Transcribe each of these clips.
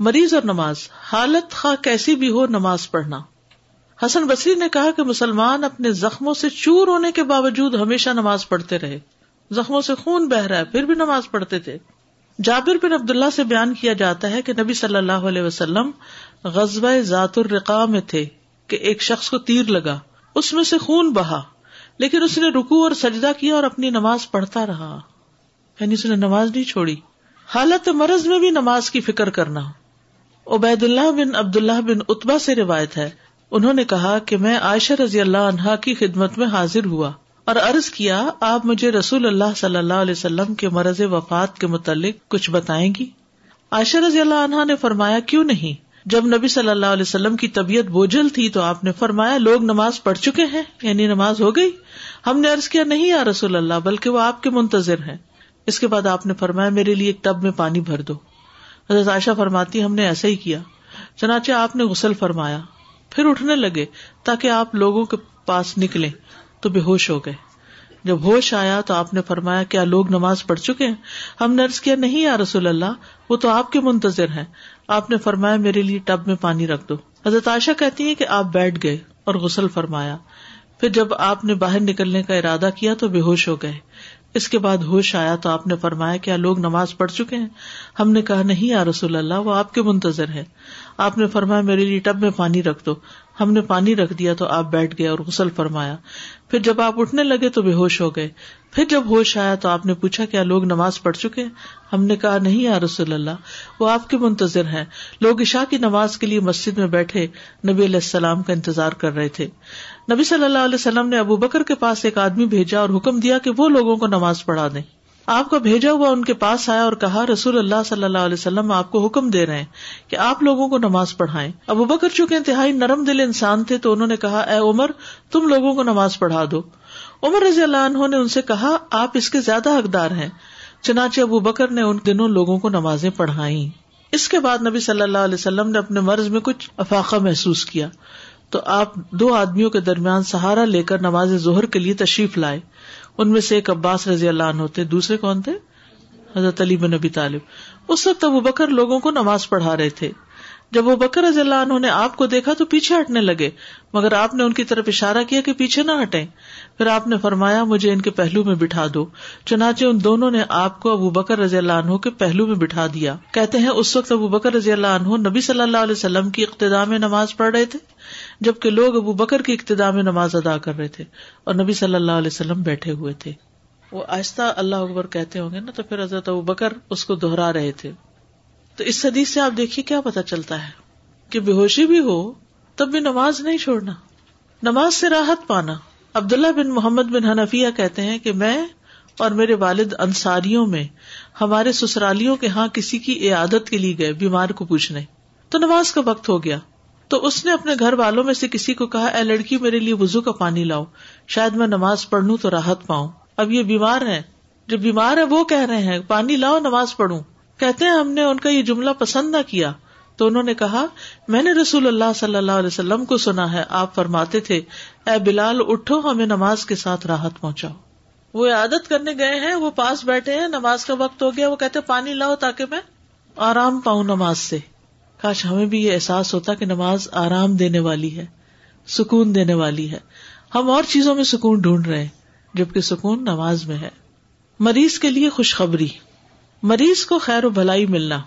مریض اور نماز، حالت خواہ کیسی بھی ہو نماز پڑھنا۔ حسن بصری نے کہا کہ مسلمان اپنے زخموں سے چور ہونے کے باوجود ہمیشہ نماز پڑھتے رہے۔ زخموں سے خون بہ رہا ہے، پھر بھی نماز پڑھتے تھے۔ جابر بن عبد اللہ سے بیان کیا جاتا ہے کہ نبی صلی اللہ علیہ وسلم غزب ذات الرقا میں تھے کہ ایک شخص کو تیر لگا، اس میں سے خون بہا، لیکن اس نے رکو اور سجدہ کیا اور اپنی نماز پڑھتا رہا۔ یعنی اس نے نماز نہیں چھوڑی۔ حالت مرض میں بھی نماز کی فکر کرنا۔ عبید اللہ بن عبد اللہ بن اتبا سے روایت ہے۔ انہوں نے کہا کہ میں عائشہ رضی اللہ عنہا کی خدمت میں حاضر ہوا اور عرض کیا، آپ مجھے رسول اللہ صلی اللہ علیہ وسلم کے مرض وفات کے متعلق کچھ بتائیں گی؟ عائشہ رضی اللہ عنہا نے فرمایا، کیوں نہیں؟ جب نبی صلی اللہ علیہ وسلم کی طبیعت بوجھل تھی تو آپ نے فرمایا، لوگ نماز پڑھ چکے ہیں یعنی نماز ہو گئی۔ ہم نے عرض کیا، نہیں یا رسول اللہ، بلکہ وہ آپ کے منتظر ہیں۔ اس کے بعد آپ نے فرمایا، میرے لیے ایک ٹب میں پانی بھر دو۔ حضرت عائشہ فرماتی، ہم نے ایسا ہی کیا۔ چنانچہ آپ نے غسل فرمایا۔ پھر اٹھنے لگے تاکہ آپ لوگوں کے پاس نکلے تو بے ہوش ہو گئے۔ جب ہوش آیا تو آپ نے فرمایا، کیا لوگ نماز پڑھ چکے ہیں؟ ہم نے ارض کیا، نہیں یا رسول اللہ، وہ تو آپ کے منتظر ہیں۔ آپ نے فرمایا، میرے لیے ٹب میں پانی رکھ دو۔ حضرت عائشہ کہتی ہے کہ آپ بیٹھ گئے اور غسل فرمایا۔ پھر جب آپ نے باہر نکلنے کا ارادہ کیا تو بے ہوش ہو گئے۔ اس کے بعد ہوش آیا تو آپ نے فرمایا کیا لوگ نماز پڑھ چکے ہیں۔ ہم نے کہا، نہیں یا رسول اللہ، وہ آپ کے منتظر ہے آپ نے فرمایا، میرے لیے ٹب میں پانی رکھ دو۔ ہم نے پانی رکھ دیا تو آپ بیٹھ گئے اور غسل فرمایا۔ پھر جب آپ اٹھنے لگے تو بے ہوش ہو گئے۔ پھر جب ہوش آیا تو آپ نے پوچھا کیا لوگ نماز پڑھ چکے ہم نے کہا، نہیں یا رسول اللہ، وہ آپ کے منتظر ہیں۔ لوگ عشاء کی نماز کے لیے مسجد میں بیٹھے نبی علیہ السلام کا انتظار کر رہے تھے۔ نبی صلی اللہ علیہ وسلم نے ابو بکر کے پاس ایک آدمی بھیجا اور حکم دیا کہ وہ لوگوں کو نماز پڑھا دیں۔ آپ کا بھیجا ہوا ان کے پاس آیا اور کہا، رسول اللہ صلی اللہ علیہ وسلم آپ کو حکم دے رہے ہیں کہ آپ لوگوں کو نماز پڑھائیں۔ ابو بکر چونکہ انتہائی نرم دل انسان تھے تو انہوں نے کہا، اے عمر، تم لوگوں کو نماز پڑھا دو۔ عمر رضی اللہ عنہ نے ان سے کہا، آپ اس کے زیادہ حقدار ہیں، چنانچہ ابو بکر نے ان دنوں لوگوں کو نمازیں پڑھائی اس کے بعد نبی صلی اللہ علیہ وسلم نے اپنے مرض میں کچھ افاقہ محسوس کیا۔ تو آپ دو آدمیوں کے درمیان سہارا لے کر نماز ظہر کے لیے تشریف لائے۔ ان میں سے ایک عباس رضی اللہ عنہ تھے دوسرے کون تھے؟ حضرت علی بن نبی طالب۔ اس وقت ابو بکر لوگوں کو نماز پڑھا رہے تھے۔ جب وہ بکر رضی اللہ عنہ نے آپ کو دیکھا تو پیچھے ہٹنے لگے، مگر آپ نے ان کی طرف اشارہ کیا کہ پیچھے نہ ہٹے پھر آپ نے فرمایا، مجھے ان کے پہلو میں بٹھا دو۔ چنانچہ ان دونوں نے آپ کو ابو بکر رضی اللہ عنہ کے پہلو میں بٹھا دیا۔ کہتے ہیں، اس وقت ابو بکر رضی اللہ عنہ نبی صلی اللہ علیہ وسلم کی اقتدا میں نماز پڑھ رہے تھے۔ جبکہ لوگ ابو بکر کی اقتدا میں نماز ادا کر رہے تھے اور نبی صلی اللہ علیہ وسلم بیٹھے ہوئے تھے۔ وہ آہستہ اللہ اکبر کہتے ہوں گے نا، تو پھر حضرت ابو بکر اس کو دوہرا رہے تھے۔ تو اس حدیث سے آپ دیکھیے کیا پتا چلتا ہے کہ بے ہوشی بھی ہو تب بھی نماز نہیں چھوڑنا، نماز سے راحت پانا۔ عبداللہ بن محمد بن حنفیہ کہتے ہیں کہ میں اور میرے والد انصاریوں میں ہمارے سسرالیوں کے ہاں کسی کی عیادت کے لیے گئے، بیمار کو پوچھنے۔ تو نماز کا وقت ہو گیا۔ تو اس نے اپنے گھر والوں میں سے کسی کو کہا، اے لڑکی، میرے لیے وزو کا پانی لاؤ۔ شاید میں نماز پڑھوں تو راحت پاؤں۔ اب یہ بیمار ہے جو بیمار ہے وہ کہہ رہے ہیں، پانی لاؤ، نماز پڑھوں۔ کہتے ہیں، ہم نے ان کا یہ جملہ پسند نہ کیا۔ تو انہوں نے کہا، میں نے رسول اللہ صلی اللہ علیہ وسلم کو سنا ہے۔ آپ فرماتے تھے، اے بلال، اٹھو، ہمیں نماز کے ساتھ راحت پہنچاؤ۔ وہ عادت کرنے گئے ہیں، وہ پاس بیٹھے ہیں، نماز کا وقت ہو گیا، وہ کہتے پانی لاؤ تاکہ میں آرام پاؤں نماز سے۔ کاش ہمیں بھی یہ احساس ہوتا کہ نماز آرام دینے والی ہے، سکون دینے والی ہے۔ ہم اور چیزوں میں سکون ڈھونڈ رہے ہیں، جبکہ سکون نماز میں ہے۔ مریض کے لیے خوشخبری۔ مریض کو خیر و بھلائی ملنا۔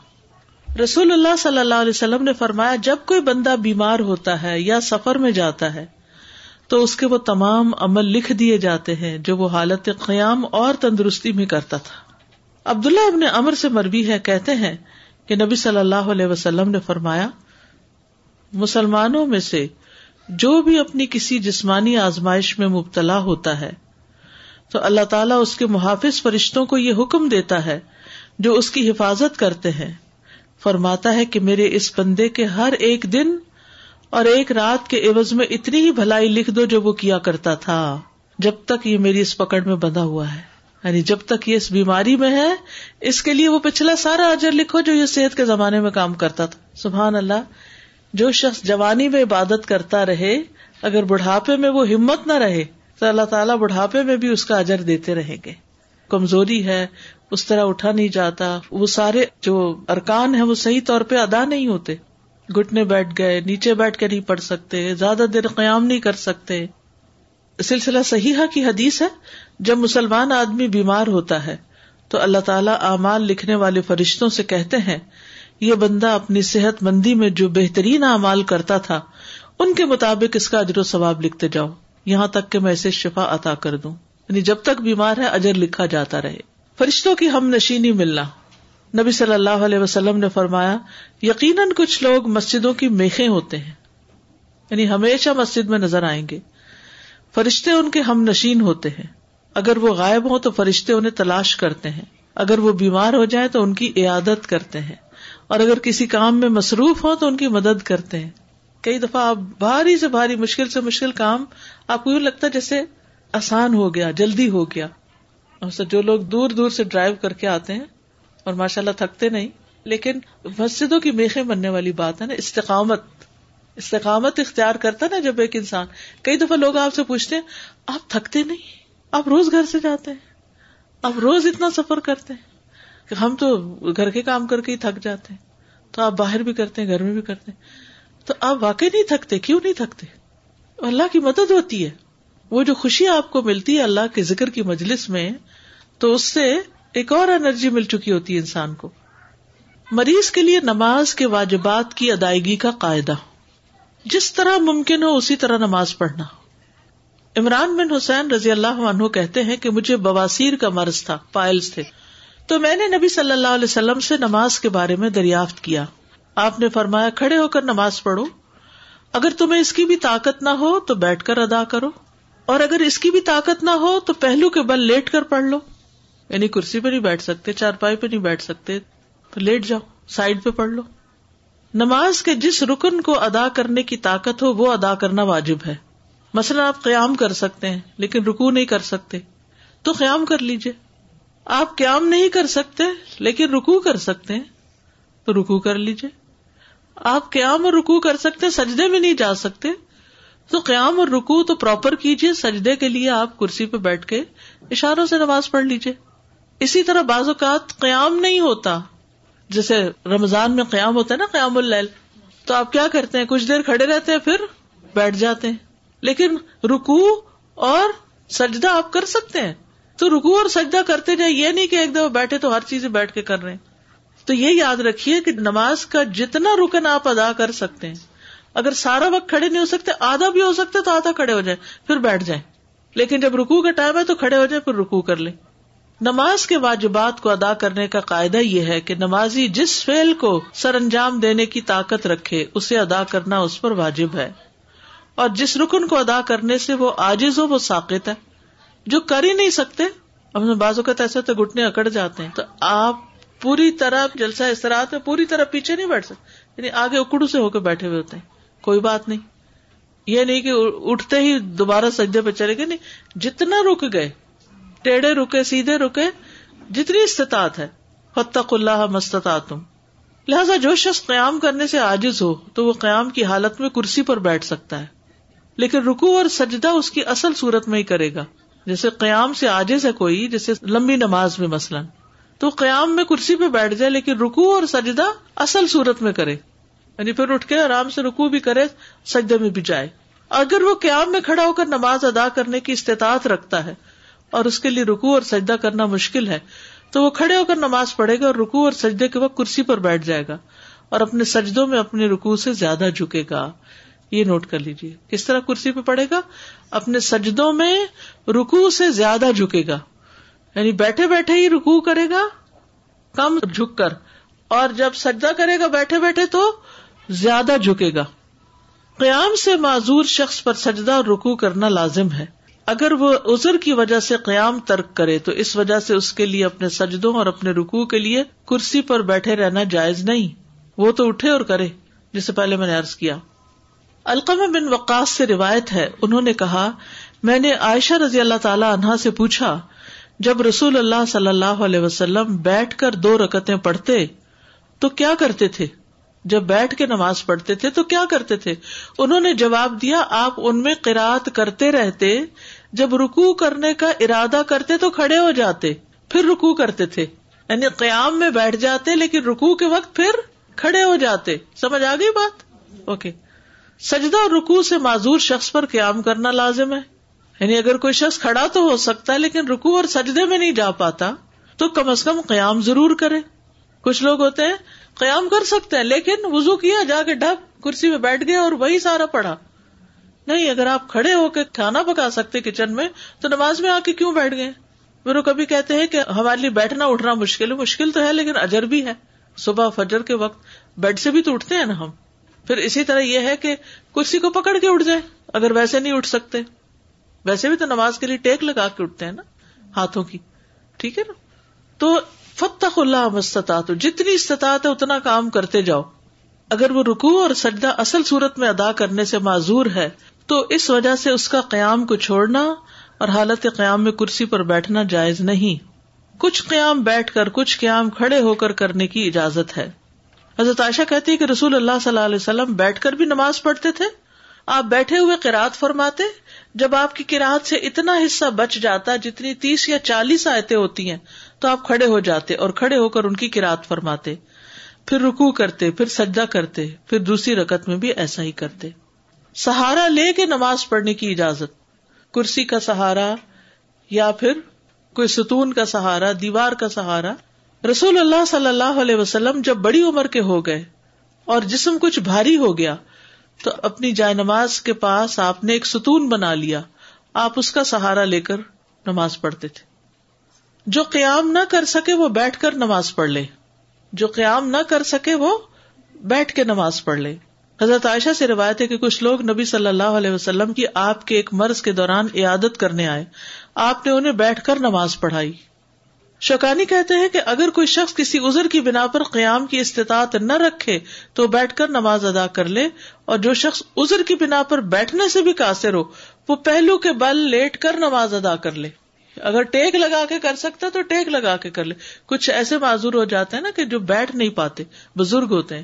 رسول اللہ صلی اللہ علیہ وسلم نے فرمایا، جب کوئی بندہ بیمار ہوتا ہے یا سفر میں جاتا ہے، تو اس کے وہ تمام عمل لکھ دیے جاتے ہیں جو وہ حالت قیام اور تندرستی میں کرتا تھا۔ عبداللہ ابن امر سے مربی ہے، کہتے ہیں کہ نبی صلی اللہ علیہ وسلم نے فرمایا، مسلمانوں میں سے جو بھی اپنی کسی جسمانی آزمائش میں مبتلا ہوتا ہے، تو اللہ تعالیٰ اس کے محافظ فرشتوں کو یہ حکم دیتا ہے جو اس کی حفاظت کرتے ہیں۔ فرماتا ہے کہ میرے اس بندے کے ہر ایک دن اور ایک رات کے عوض میں اتنی ہی بھلائی لکھ دو جو وہ کیا کرتا تھا، جب تک یہ میری اس پکڑ میں بندھا ہوا ہے۔ یعنی جب تک یہ اس بیماری میں ہے، اس کے لیے وہ پچھلا سارا اجر لکھو جو یہ صحت کے زمانے میں کام کرتا تھا۔ سبحان اللہ، جو شخص جوانی میں عبادت کرتا رہے، اگر بڑھاپے میں وہ ہمت نہ رہے، تو اللہ تعالیٰ بڑھاپے میں بھی اس کا اجر دیتے رہیں گے۔ کمزوری ہے، اس طرح اٹھا نہیں جاتا، وہ سارے جو ارکان ہیں، وہ صحیح طور پہ ادا نہیں ہوتے۔ گٹنے بیٹھ گئے، نیچے بیٹھ کے نہیں پڑھ سکتے، زیادہ دیر قیام نہیں کر سکتے۔ سلسلہ صحیح کی حدیث ہے، جب مسلمان آدمی بیمار ہوتا ہے، تو اللہ تعالیٰ اعمال لکھنے والے فرشتوں سے کہتے ہیں، یہ بندہ اپنی صحت مندی میں جو بہترین اعمال کرتا تھا، ان کے مطابق اس کا اجر و ثواب لکھتے جاؤ۔ یہاں تک کہ میں اسے شفا عطا کر دوں۔ یعنی جب تک بیمار ہے، اجر لکھا جاتا رہے۔ فرشتوں کی ہم نشینی ملنا۔ نبی صلی اللہ علیہ وسلم نے فرمایا، یقیناً کچھ لوگ مسجدوں کی میخیں ہوتے ہیں۔ یعنی ہمیشہ مسجد میں نظر آئیں گے۔ فرشتے ان کے ہم نشین ہوتے ہیں۔ اگر وہ غائب ہوں تو فرشتے انہیں تلاش کرتے ہیں۔ اگر وہ بیمار ہو جائیں تو ان کی عیادت کرتے ہیں۔ اور اگر کسی کام میں مصروف ہو تو ان کی مدد کرتے ہیں۔ کئی دفعہ آپ بھاری سے بھاری مشکل سے مشکل کام آپ کو یوں لگتا ہے جیسے آسان ہو گیا، جلدی ہو گیا۔ اور جو لوگ دور دور سے ڈرائیو کر کے آتے ہیں اور ماشاء اللہ تھکتے نہیں، لیکن مسجدوں کی میخیں بننے والی بات ہے نا، استقامت۔ استقامت اختیار کرتا نا جب ایک انسان۔ کئی دفعہ لوگ آپ سے پوچھتے ہیں، آپ تھکتے نہیں؟ آپ روز گھر سے جاتے ہیں۔ آپ روز اتنا سفر کرتے ہیں کہ ہم تو گھر کے کام کر کے ہی تھک جاتے ہیں۔ تو آپ باہر بھی کرتے ہیں، گھر میں بھی کرتے ہیں۔ تو آپ واقعی نہیں تھکتے؟ کیوں نہیں تھکتے؟ اللہ کی مدد ہوتی ہے۔ وہ جو خوشی آپ کو ملتی ہے اللہ کے ذکر کی مجلس میں، تو اس سے ایک اور انرجی مل چکی ہوتی ہے انسان کو۔ مریض کے لیے نماز کے واجبات کی ادائیگی کا قاعدہ۔ جس طرح ممکن ہو اسی طرح نماز پڑھنا۔ عمران بن حسین رضی اللہ عنہ کہتے ہیں کہ مجھے بواسیر کا مرض تھا پائلس تھے۔ تو میں نے نبی صلی اللہ علیہ وسلم سے نماز کے بارے میں دریافت کیا۔ آپ نے فرمایا، کھڑے ہو کر نماز پڑھو۔ اگر تمہیں اس کی بھی طاقت نہ ہو تو بیٹھ کر ادا کرو۔ اور اگر اس کی بھی طاقت نہ ہو تو پہلو کے بل لیٹ کر پڑھ لو۔ یعنی کرسی پہ نہیں بیٹھ سکتے چار پائی پہ نہیں بیٹھ سکتے، تو لیٹ جاؤ، سائڈ پہ پڑھ لو۔ نماز کے جس رکن کو ادا کرنے کی طاقت ہو، وہ ادا کرنا واجب ہے۔ مثلاً آپ قیام کر سکتے ہیں، لیکن رکو نہیں کر سکتے۔ تو قیام کر لیجیے آپ قیام نہیں کر سکتے، لیکن رکو کر سکتے ہیں۔ تو رکو کر لیجیے آپ قیام اور رکو کر سکتے، سجدے میں نہیں جا سکتے۔ تو قیام اور رکو تو پراپر کیجیے سجدے کے لیے آپ کرسی پہ بیٹھ کے اشاروں سے نماز پڑھ لیجیے اسی طرح بعض اوقات قیام نہیں ہوتا۔ جیسے رمضان میں قیام ہوتا ہے نا قیام اللیل، تو آپ کیا کرتے ہیں؟ کچھ دیر کھڑے رہتے ہیں، پھر بیٹھ جاتے ہیں۔ لیکن رکو اور سجدہ آپ کر سکتے ہیں۔ تو رکو اور سجدہ کرتے جائیں، یہ نہیں کہ ایک دفعہ بیٹھے تو ہر چیز بیٹھ کے کر رہے ہیں۔ تو یہ یاد رکھیے کہ نماز کا جتنا رکن آپ ادا کر سکتے ہیں، اگر سارا وقت کھڑے نہیں ہو سکتے، آدھا بھی ہو سکتے تو آدھا کھڑے ہو جائیں، پھر بیٹھ جائیں۔ لیکن جب رکو کا ٹائم ہے تو کھڑے ہو جائیں، پھر رکو کر لیں۔ نماز کے واجبات کو ادا کرنے کا قاعدہ یہ ہے کہ نمازی جس فعل کو سر انجام دینے کی طاقت رکھے، اسے ادا کرنا اس پر واجب ہے۔ اور جس رکن کو ادا کرنے سے وہ آجز ہو، وہ ساقت ہے۔ جو کر ہی نہیں سکتے ہم بعض اوقات ایسے تو گٹنے اکڑ جاتے ہیں۔ تو آپ پوری طرح جلسہ اس طرح پوری طرح پیچھے نہیں بیٹھ سکتے۔ یعنی آگے اکڑو سے ہو کے بیٹھے ہوئے ہوتے ہیں۔ کوئی بات نہیں۔ یہ نہیں کہ اٹھتے ہی دوبارہ سجدے پہ چلے گئے، نہیں۔ جتنا رک گئے ٹیڑھے رکے، سیدھے رکے، جتنی استطاعت ہے۔ فتق اللہ مستتا تم لہٰذا جو شخص قیام کرنے سے عاجز ہو، تو وہ قیام کی حالت میں کرسی پر بیٹھ سکتا ہے۔ لیکن رکو اور سجدہ اس کی اصل صورت میں ہی کرے گا۔ جیسے قیام سے آجز ہے کوئی، جیسے لمبی نماز میں مثلاً۔ تو قیام میں کرسی پہ بیٹھ جائے، لیکن رکو اور سجدہ اصل صورت میں کرے۔ یعنی پھر اٹھ کے آرام سے رکو بھی کرے سجدے میں بھی جائے۔ اگر وہ قیام میں کھڑا ہو کر نماز ادا کرنے کی استطاعت رکھتا ہے اور اس کے لیے رکو اور سجدہ کرنا مشکل ہے، تو وہ کھڑے ہو کر نماز پڑھے گا اور رکو اور سجدے کے وقت کرسی پر بیٹھ جائے گا اور اپنے سجدوں میں اپنے رکو سے زیادہ جھکے گا۔ یہ نوٹ کر لیجیے کس طرح کرسی پہ پڑے گا؟ اپنے سجدوں میں رکو سے زیادہ جھکے گا۔ یعنی بیٹھے بیٹھے ہی رکو کرے گا، کم جھک کر۔ اور جب سجدہ کرے گا بیٹھے بیٹھے تو زیادہ جھکے گا۔ قیام سے معذور شخص پر سجدہ اور رکو کرنا لازم ہے۔ اگر وہ ازر کی وجہ سے قیام ترک کرے تو اس وجہ سے اس کے لیے اپنے سجدوں اور اپنے رکو کے لیے کرسی پر بیٹھے رہنا جائز نہیں۔ وہ تو اٹھے اور کرے، جسے پہلے میں نے ارض کیا۔ القمہ بن وقاص سے روایت ہے، انہوں نے کہا، میں نے عائشہ رضی اللہ تعالی عنہا سے پوچھا، جب رسول اللہ صلی اللہ علیہ وسلم بیٹھ کر دو رکتیں پڑھتے تو کیا کرتے تھے؟ جب بیٹھ کے نماز پڑھتے تھے تو کیا کرتے تھے؟ انہوں نے جواب دیا، آپ ان میں قرآت کرتے رہتے، جب رکو کرنے کا ارادہ کرتے تو کھڑے ہو جاتے، پھر رکو کرتے تھے۔ یعنی قیام میں بیٹھ جاتے لیکن رکو کے وقت پھر کھڑے ہو جاتے۔ سمجھ آ گئی بات؟ اوکے۔ سجدہ اور رکو سے معذور شخص پر قیام کرنا لازم ہے۔ یعنی اگر کوئی شخص کھڑا تو ہو سکتا ہے لیکن رکو اور سجدے میں نہیں جا پاتا، تو کم از کم قیام ضرور کرے۔ کچھ لوگ ہوتے ہیں قیام کر سکتے ہیں، لیکن وزو کیا، جا کے ڈھک، کرسی میں بیٹھ گیا اور وہی سارا پڑھا۔ نہیں، اگر آپ کھڑے ہو کے کھانا پکا سکتے کچن میں، تو نماز میں آ کے کیوں بیٹھ گئے؟ پھر وہ کبھی کہتے ہیں کہ ہمارے لیے بیٹھنا، اٹھنا مشکل ہے، مشکل تو ہے، لیکن اجر بھی ہے۔ صبح فجر کے وقت بیڈ سے بھی تو اٹھتے ہیں نا ہم۔ پھر اسی طرح یہ ہے کہ کرسی کو پکڑ کے اٹھ جائے اگر ویسے نہیں اٹھ سکتے۔ ویسے بھی تو نماز کے لیے ٹیک لگا کے اٹھتے ہیں نا، ہاتھوں کی۔ ٹھیک ہے نا؟ تو فتح اللہ مستطاط جتنی استطاعت ہے اتنا کام کرتے جاؤ۔ اگر وہ رکو اور سجدہ اصل صورت میں ادا کرنے سے معذور ہے، تو اس وجہ سے اس کا قیام کو چھوڑنا اور حالت قیام میں کرسی پر بیٹھنا جائز نہیں۔ کچھ قیام بیٹھ کر، کچھ قیام کھڑے ہو کر کرنے کی اجازت ہے۔ حضرت عائشہ کہتی کہ رسول اللہ صلی اللہ علیہ وسلم بیٹھ کر بھی نماز پڑھتے تھے۔ آپ بیٹھے ہوئے قرآد فرماتے، جب آپ کی قرآد سے اتنا حصہ بچ جاتا جتنی تیس یا چالیس آیتیں ہوتی ہیں تو آپ کھڑے ہو جاتے اور کھڑے ہو کر ان کی قرآد فرماتے، پھر رکو کرتے، پھر سجدہ کرتے، پھر دوسری رکت میں بھی ایسا ہی کرتے۔ سہارا لے کے نماز پڑھنے کی اجازت۔ کرسی کا سہارا یا پھر کوئی ستون کا سہارا، دیوار کا سہارا۔ رسول اللہ صلی اللہ علیہ وسلم جب بڑی عمر کے ہو گئے اور جسم کچھ بھاری ہو گیا، تو اپنی جائے نماز کے پاس آپ نے ایک ستون بنا لیا۔ آپ اس کا سہارا لے کر نماز پڑھتے تھے۔ جو قیام نہ کر سکے وہ بیٹھ کر نماز پڑھ لے۔ جو قیام نہ کر سکے وہ بیٹھ کے نماز پڑھ لے۔ حضرت عائشہ سے روایت ہے کہ کچھ لوگ نبی صلی اللہ علیہ وسلم کی آپ کے ایک مرض کے دوران عیادت کرنے آئے۔ آپ نے انہیں بیٹھ کر نماز پڑھائی۔ شوکانی کہتے ہیں کہ اگر کوئی شخص کسی ازر کی بنا پر قیام کی استطاعت نہ رکھے تو بیٹھ کر نماز ادا کر لے اور جو شخص ازر کی بنا پر بیٹھنے سے بھی قاصر ہو، وہ پہلو کے بل لیٹ کر نماز ادا کر لے۔ اگر ٹیک لگا کے کر سکتا تو ٹیک لگا کے کر لے۔ کچھ ایسے معذور ہو جاتے ہیں نا کہ جو بیٹھ نہیں پاتے، بزرگ ہوتے ہیں،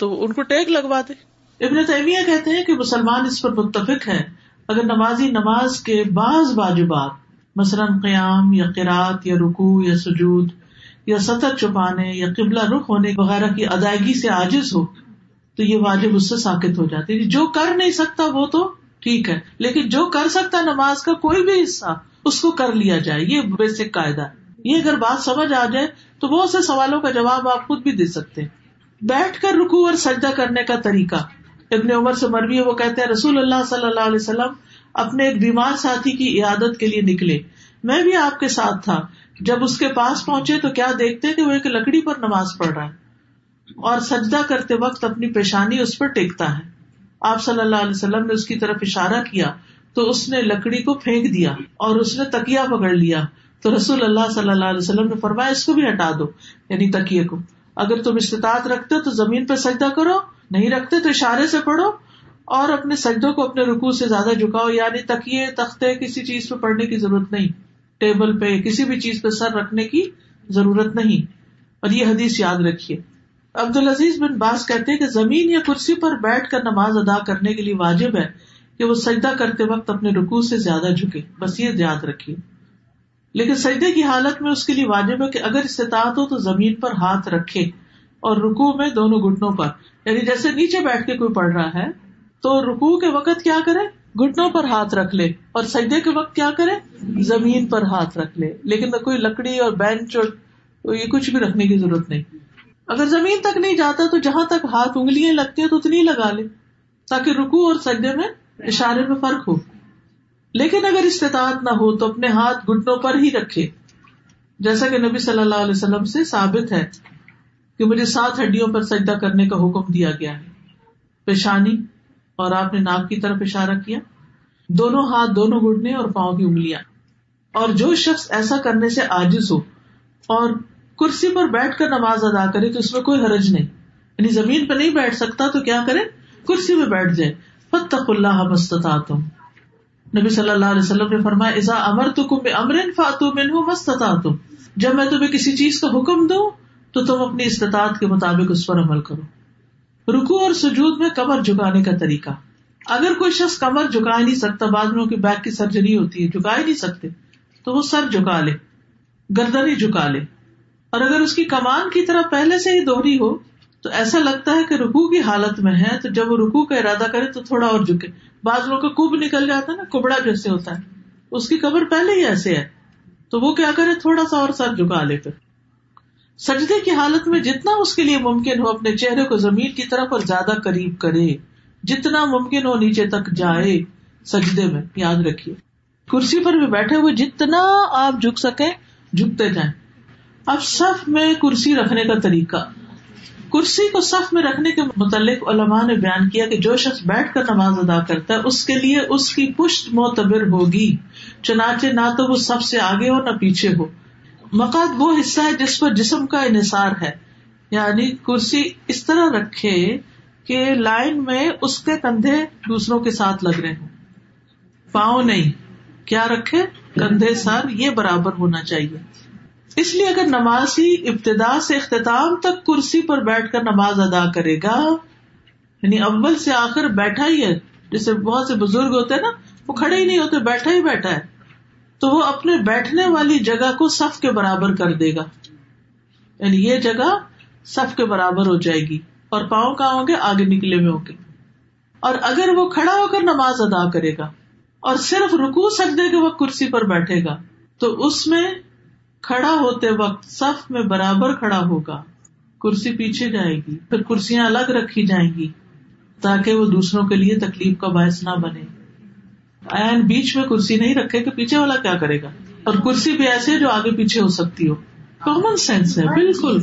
تو ان کو ٹیک لگوا دے۔ ابن تیمیہ کہتے ہیں کہ مسلمان اس پر متفق ہے اگر نمازی نماز کے بعض واجبات، مثلاً قیام یا قرآت یا رکو یا سجود یا سطر چھپانے یا قبلہ رخ ہونے وغیرہ کی ادائیگی سے عاجز ہو، تو یہ واجب اس سے ساکت ہو جاتی یعنی جو کر نہیں سکتا وہ تو ٹھیک ہے، لیکن جو کر سکتا نماز کا کوئی بھی حصہ اس کو کر لیا جائے، یہ بیسک قاعدہ۔ یہ اگر بات سمجھ آ جائے تو بہت سے سوالوں کا جواب آپ خود بھی دے سکتے بیٹھ کر رکو اور سجدہ کرنے کا طریقہ۔ ابن عمر سے مربی وہ کہتے ہیں، رسول اللہ صلی اللہ علیہ وسلم اپنے ایک بیمار ساتھی کی عیادت کے لیے نکلے۔ میں بھی آپ کے ساتھ تھا۔ جب اس کے پاس پہنچے تو کیا دیکھتے کہ وہ ایک لکڑی پر نماز پڑھ رہا ہے۔ اور سجدہ کرتے وقت اپنی پیشانی اس پر ٹیکتا ہے۔ آپ صلی اللہ علیہ وسلم نے اس کی طرف اشارہ کیا تو اس نے لکڑی کو پھینک دیا اور اس نے تکیا پکڑ لیا۔ تو رسول اللہ صلی اللہ علیہ وسلم نے فرمایا، اس کو بھی ہٹا دو یعنی تکیے کو۔ اگر تم استطاعت رکھتے تو زمین پہ سجدہ کرو، نہیں رکھتے تو اشارے سے پڑھو اور اپنے سجدوں کو اپنے رکو سے زیادہ جھکاؤ۔ یعنی تکیے، تختے، کسی چیز پہ پڑھنے کی ضرورت نہیں، ٹیبل پہ، کسی بھی چیز پہ سر رکھنے کی ضرورت نہیں۔ اور یہ حدیث یاد رکھیے۔ عبد العزیز بن باز کہتے کہ زمین یا کرسی پر بیٹھ کر نماز ادا کرنے کے لیے واجب ہے۔ کہ وہ سجدہ کرتے وقت اپنے رکو سے زیادہ جھکے۔ بس یہ یاد رکھیے۔ لیکن سجدے کی حالت میں اس کے لیے واجب ہے کہ اگر استطاعت ہو تو زمین پر ہاتھ رکھے اور رکو میں دونوں گٹنوں پر۔ یعنی جیسے نیچے بیٹھ کے کوئی پڑھ رہا ہے تو رکو کے وقت کیا کرے؟ گٹنوں پر ہاتھ رکھ لے۔ اور سجدے کے وقت کیا کرے؟ زمین پر ہاتھ رکھ لے۔ لیکن کوئی لکڑی اور بینچ اور یہ کچھ بھی رکھنے کی ضرورت نہیں۔ اگر زمین تک نہیں جاتا تو جہاں تک ہاتھ انگلیاں لگتی ہیں تو اتنی لگا لے تاکہ رکو اور سجدے میں اشارے میں فرق ہو۔ لیکن اگر استطاعت نہ ہو تو اپنے ہاتھ گٹنوں پر ہی رکھے۔ جیسا کہ نبی صلی اللہ علیہ وسلم سے ثابت ہے کہ مجھے سات ہڈیوں پر سجدہ کرنے کا حکم دیا گیا ہے۔ پیشانی، اور آپ نے ناک کی طرف اشارہ کیا۔ دونوں ہاتھ دونوں گھٹنے اور پاؤں کی انگلیاں۔ اور جو شخص ایسا کرنے سے آجز ہو اور کرسی پر بیٹھ کر نماز ادا کرے تو اس میں کوئی حرج نہیں۔ یعنی زمین پہ نہیں بیٹھ سکتا تو کیا کرے؟ کرسی میں بیٹھ جائے۔ فتق اللہ مستطاط نبی صلی اللہ علیہ وسلم نے فرمایا ایزا امر تو کم امرن فاتو من مستطاط جب میں تمہیں کسی چیز کا حکم دوں، تو تم اپنی استطاعت کے مطابق اس پر عمل کرو۔ رکو اور سجود میں کمر جھکانے کا طریقہ۔ اگر کوئی شخص کمر جھکا نہیں سکتا بعد میں بیک کی سرجری ہوتی ہے، جھکا ہی نہیں سکتے، تو وہ سر جھکا لے گردن ہی جھکا لے۔ اور اگر اس کی کمان کی طرح پہلے سے ہی دوہری ہو تو ایسا لگتا ہے کہ رکو کی حالت میں ہے، تو جب وہ رکو کا ارادہ کرے تو تھوڑا اور جھکے۔ بعض لوگ کا کب نکل جاتا ہے نا کبڑا جیسے ہوتا ہے۔ اس کی قبر پہلے ہی ایسے ہے۔ تو وہ کیا کرے، تھوڑا سا اور سر جھکا لے کر سجدے کی حالت میں جتنا اس کے لیے ممکن ہو اپنے چہرے کو زمین کی طرف اور زیادہ قریب کرے، جتنا ممکن ہو نیچے تک جائے سجدے میں، یاد رکھیے۔ کرسی پر بھی بیٹھے ہوئے جتنا آپ جھک سکیں، جھکتے جائیں۔ اب صف میں کرسی رکھنے کا طریقہ۔ کرسی کو صف میں رکھنے کے متعلق علماء نے بیان کیا کہ جو شخص بیٹھ کر نماز ادا کرتا ہے، اس کے لیے اس کی پشت معتبر ہوگی۔ چنانچہ نہ تو وہ سب سے آگے ہو، نہ پیچھے ہو۔ مقاد وہ حصہ ہے جس پر جسم کا انحصار ہے۔ یعنی کرسی اس طرح رکھے کہ لائن میں اس کے کندھے دوسروں کے ساتھ لگ رہے ہوں۔ پاؤں نہیں، کیا رکھے؟ کندھے سر، یہ برابر ہونا چاہیے۔ اس لیے اگر نمازی ابتدا سے اختتام تک کرسی پر بیٹھ کر نماز ادا کرے گا یعنی اول سے آخر بیٹھا ہی ہے، جیسے بہت سے بزرگ ہوتے ہیں نا، وہ کھڑے ہی نہیں ہوتے، بیٹھا ہی بیٹھا ہے۔ تو وہ اپنے بیٹھنے والی جگہ کو صف کے برابر کر دے گا۔ یعنی یہ جگہ صف کے برابر ہو جائے گی۔ اور پاؤں کہاں ہوں گے؟ آگے نکلے ہوئے ہوں گے۔ اور اگر وہ کھڑا ہو کر نماز ادا کرے گا، اور صرف رکو سکتے کہ وہ کرسی پر بیٹھے گا، تو اس میں کھڑا ہوتے وقت صف میں برابر کھڑا ہوگا۔ کرسی پیچھے جائے گی، پھر کرسیاں الگ رکھی جائیں گی تاکہ وہ دوسروں کے لیے تکلیف کا باعث نہ بنے۔ این بیچ میں کرسی نہیں رکھے کہ پیچھے والا کیا کرے گا؟ اور کرسی بھی ایسے جو آگے پیچھے ہو سکتی ہو۔ کامن سینس ہے، بالکل۔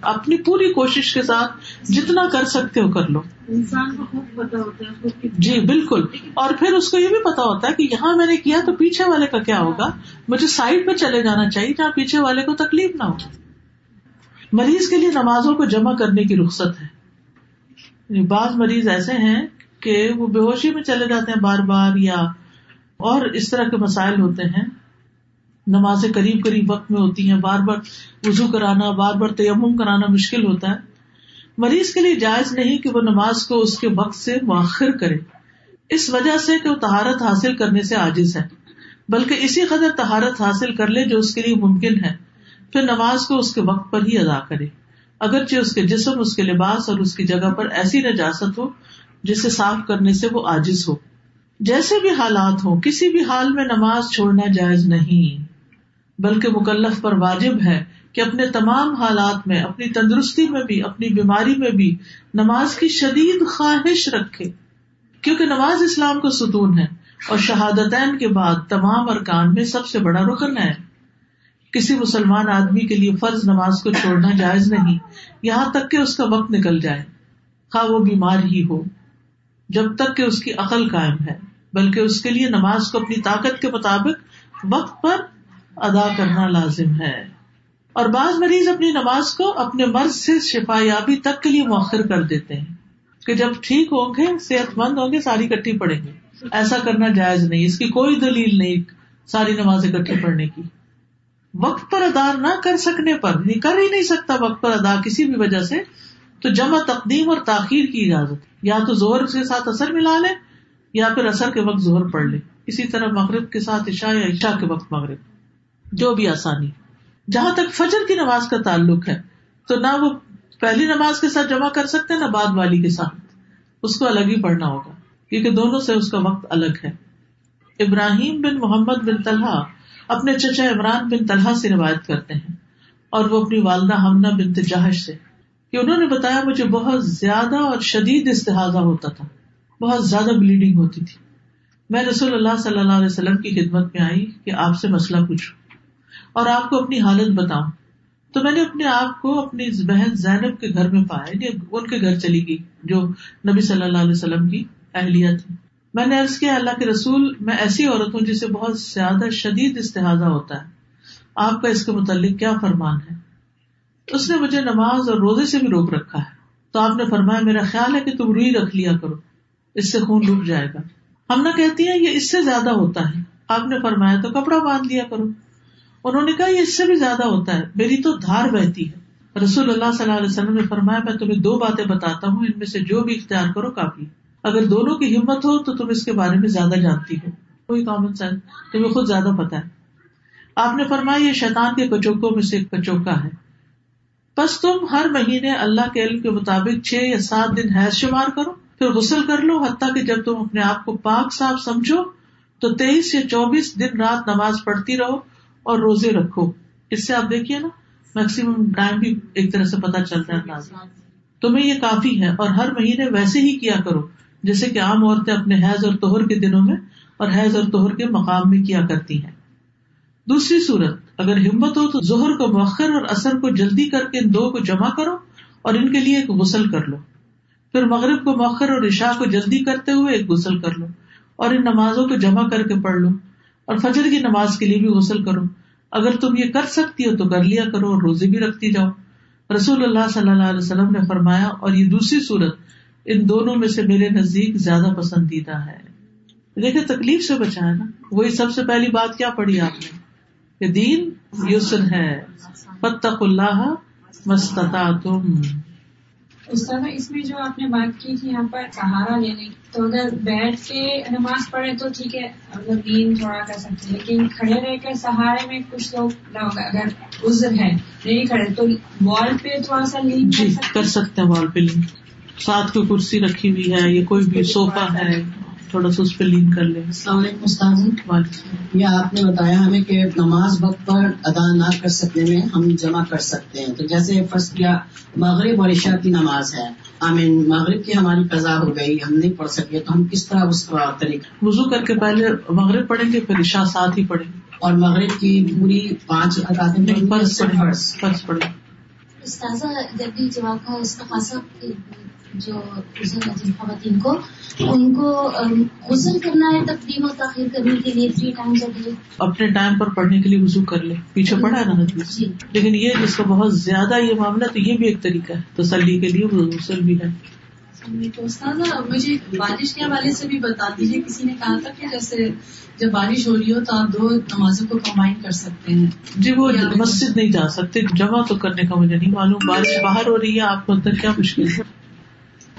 اپنی پوری کوشش کے ساتھ جتنا کر سکتے ہو کر لو۔ انسان کو خوب پتا ہوتا ہے جی بالکل۔ اور پھر اس کو یہ بھی پتا ہوتا ہے کہ یہاں میں نے کیا تو پیچھے والے کا کیا ہوگا؟ مجھے سائڈ پہ چلے جانا چاہیے جہاں پیچھے والے کو تکلیف نہ ہو۔ مریض کے لیے نمازوں کو جمع کرنے کی رخصت ہے۔ یعنی بعض مریض ایسے ہیں کہ وہ بے ہوشی میں چلے جاتے ہیں بار بار یا اور اس طرح کے مسائل ہوتے ہیں۔ نماز قریب قریب وقت میں ہوتی ہیں، بار بار وزو کرانا، بار بار تیمم کرانا مشکل ہوتا ہے۔ مریض کے لیے جائز نہیں کہ وہ نماز کو اس کے وقت سے مؤخر کرے۔ اس وجہ سے کہ وہ تہارت حاصل کرنے سے عاجز ہے۔ بلکہ اسی قدر تہارت حاصل کر لے جو اس کے لیے ممکن ہے۔ پھر نماز کو اس کے وقت پر ہی ادا کرے۔ اگرچہ اس کے جسم، اس کے لباس اور اس کی جگہ پر ایسی نجاست ہو جسے صاف کرنے سے وہ عاجز ہو۔ جیسے بھی حالات ہوں، کسی بھی حال میں نماز چھوڑنا جائز نہیں۔ بلکہ مکلف پر واجب ہے کہ اپنے تمام حالات میں، اپنی تندرستی میں بھی، اپنی بیماری میں بھی نماز کی شدید خواہش رکھے۔ کیونکہ نماز اسلام کا ستون ہے اور شہادتین کے بعد تمام ارکان میں سب سے بڑا رکن ہے۔ کسی مسلمان آدمی کے لیے فرض نماز کو چھوڑنا جائز نہیں، یہاں تک کہ اس کا وقت نکل جائے۔ خواہ وہ بیمار ہی ہو، جب تک کہ اس کی عقل قائم ہے، بلکہ اس کے لیے نماز کو اپنی طاقت کے مطابق وقت پر ادا کرنا لازم ہے۔ اور بعض مریض اپنی نماز کو اپنے مرض سے شفا یابی تک کے لیے مؤخر کر دیتے ہیں کہ جب ٹھیک ہوں گے، صحت مند ہوں گے، ساری کٹھی پڑیں گے ایسا کرنا جائز نہیں، اس کی کوئی دلیل نہیں ساری نماز اکٹھی پڑھنے کی۔ وقت پر ادا نہ کر سکنے پر کر ہی نہیں سکتا وقت پر ادا کسی بھی وجہ سے، تو جمع تقدیم اور تاخیر کی اجازت۔ یا تو زہر کے ساتھ اثر ملا لے، یا پھر اثر کے وقت زہر پڑھ لے۔ اسی طرح مغرب کے ساتھ عشاء یا عشاء کے وقت مغرب۔ جو بھی آسانی۔ جہاں تک فجر کی نماز کا تعلق ہے، تو نہ وہ پہلی نماز کے ساتھ جمع کر سکتے، نہ بعد والی کے ساتھ۔ اس کو الگ ہی پڑھنا ہوگا، کیونکہ دونوں سے اس کا وقت الگ ہے۔ ابراہیم بن محمد بن طلحہ اپنے چچا عمران بن طلحہ سے روایت کرتے ہیں، اور وہ اپنی والدہ ہمنا بن تجاہش سے، کہ انہوں نے بتایا مجھے بہت زیادہ اور شدید استحاظہ ہوتا تھا۔ بہت زیادہ بلیڈنگ ہوتی تھی۔ میں رسول اللہ صلی اللہ علیہ وسلم کی خدمت میں آئی کہ آپ سے مسئلہ پوچھوں۔ اور آپ کو اپنی حالت بتاؤں۔ تو میں نے اپنے آپ کو اپنی بہن زینب کے گھر میں پایا یعنی ان کے گھر چلی گئی، جو نبی صلی اللہ علیہ وسلم کی اہلیت تھی میں نے عرض کیا، اللہ کے رسول، میں ایسی عورت ہوں جسے بہت زیادہ شدید استحاظہ ہوتا ہے۔ آپ کا اس کے متعلق کیا فرمان ہے؟ اس نے مجھے نماز اور روزے سے بھی روک رکھا ہے۔ تو آپ نے فرمایا، میرا خیال ہے کہ تم روئی رکھ لیا کرو، اس سے خون رک جائے گا۔ ہم نہ کہتی ہیں، یہ اس سے زیادہ ہوتا ہے۔ آپ نے فرمایا، تو کپڑا باندھ لیا کرو۔ انہوں نے کہا، یہ اس سے بھی زیادہ ہوتا ہے۔ میری تو دھار بہتی ہے۔ رسول اللہ صلی اللہ علیہ وسلم نے فرمایا، میں تمہیں دو باتیں بتاتا ہوں، ان میں سے جو بھی اختیار کرو کافی اگر دونوں کی ہمت ہو تو تم اس کے بارے میں زیادہ جانتی ہو۔ کوئی کامن سینس تمہیں خود زیادہ پتا ہے۔ آپ نے فرمایا، یہ شیطان کے کچوکوں میں سے ایک کچوکا ہے۔ بس تم ہر مہینے اللہ کے علم کے مطابق چھ یا سات دن حیض شمار کرو، پھر غسل کر لو، حتیٰ کہ جب تم اپنے آپ کو پاک، صاف سمجھو تو تیئیس یا چوبیس دن رات نماز پڑھتی رہو۔ اور روزے رکھو۔ اس سے آپ دیکھیے نا میکسیمم ٹائم بھی ایک طرح سے پتا چلتا ہے۔ انداز تمہیں یہ کافی ہے اور ہر مہینے ویسے ہی کیا کرو۔ جیسے کہ عام عورتیں اپنے حیض اور توہر کے دنوں میں اور حیض اور توہر کے مقام میں کیا کرتی ہیں۔ دوسری صورت، اگر ہمت ہو تو زہر کو مؤخر اور اثر کو جلدی کر کے ان دو کو جمع کرو اور ان کے لیے ایک غسل کر لو۔ پھر مغرب کو مؤخر اور عشاء کو جلدی کرتے ہوئے ایک غسل کر لو اور ان نمازوں کو جمع کر کے پڑھ لو اور فجر کی نماز کے لیے بھی غسل کرو۔ اگر تم یہ کر سکتی ہو تو کر لیا کرو اور روزے بھی رکھتی جاؤ۔ رسول اللہ صلی اللہ علیہ وسلم نے فرمایا، اور یہ دوسری صورت، ان دونوں میں سے میرے نزدیک زیادہ پسندیدہ ہے۔ دیکھیں، تکلیف سے بچایا نا۔ وہی سب سے پہلی بات کیا پڑھی آپ نے؟ کہ دین یسر ہے۔ فتق اللہ مستتا تم استاد اس میں جو آپ نے بات کی تھی یہاں پر سہارا لینے تو اگر بیٹھ کے نماز پڑھے تو ٹھیک ہے مطلب دین تھوڑا کر سکتے لیکن کھڑے رہ کر سہارے میں کچھ لوگ اگر عذر ہے نہیں کھڑے تو وال پہ تھوڑا سا لین جی کر سکتے ہیں وال پہ لین ساتھ کوئی کرسی رکھی ہوئی ہے یا کوئی بھی صوفہ ہے۔ تھوڑا سا اس پہ لین کر لیں۔ السلام علیکم استاد یہ آپ نے بتایا ہمیں کہ نماز وقت پر ادا نہ کر سکنے میں ہم جمع کر سکتے ہیں۔ تو جیسے فرض کیا مغرب اور عشاء کی نماز ہے۔ آمین مغرب کی ہماری قضا ہو گئی ہم نہیں پڑھ سکے تو ہم کس طرح اس کا طریقہ وضو کر کے پہلے مغرب پڑھیں گے پھر عشاء ساتھ ہی پڑھیں گے۔ اور مغرب کی پوری پانچ فرض فرض۔ پڑھیں استاذہ جب بھی جواب کا استفاظہ جو خواتین کو ان کو غسل کرنا ہے تقدیم و تاخیر کرنے کے لیے تھری ٹائم اپنے ٹائم پر پڑھنے کے لیے وزو کر لے پیچھے پڑھا ہے نا جی لیکن یہ جس کا بہت زیادہ یہ معاملہ تو یہ بھی ایک طریقہ ہے تسلی کے لیے غسل بھی ہے تو استاد مجھے بارش کے حوالے سے بھی بتا دیجیے کسی نے کہا تھا کہ جیسے جب بارش ہو رہی ہو تو آپ دو نمازوں کو کمبائن کر سکتے ہیں جی وہ مسجد نہیں جا سکتے جمع تو کرنے کا مجھے نہیں معلوم بارش باہر ہو رہی ہے آپ کو اندر کیا مشکل ہے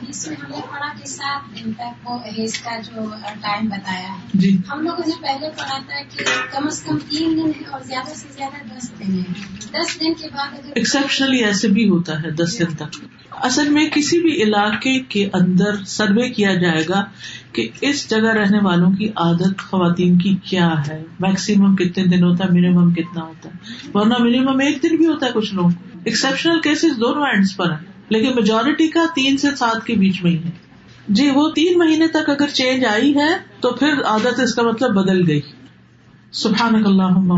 جس میں ہم نے پڑھا کہ سات دن تک وہ حیض کا جو ٹائم بتایا ہے۔ جی۔ ہم لوگوں نے پہلے پڑھا تھا کہ کم از کم تین دن ہے اور زیادہ سے زیادہ دس دن ہے۔ دس دن کے بعد اگر ایکسپشنلی ایسے بھی ہوتا ہے دس دن تک۔ اصل میں کسی بھی علاقے کے اندر سروے کیا جائے گا کہ اس جگہ رہنے والوں کی عادت خواتین کی کیا ہے۔ میکسیمم کتنے دن ہوتا ہے؟ منیمم کتنا ہوتا ہے؟ ورنہ منیمم ایک دن بھی ہوتا ہے کچھ لوگ ایکسپشنل کیسز دونوں اینڈس پر ہیں۔ لیکن میجورٹی کا تین سے سات کے بیچ میں ہی ہے۔ جی وہ تین مہینے تک اگر چینج آئی ہے تو پھر عادت اس کا مطلب بدل گئی۔ سبحان اللہ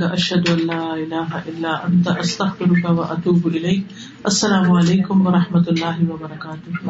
کا اشد اللہ اللہ و اطوب السلام علیکم و رحمۃ اللہ وبرکاتہ۔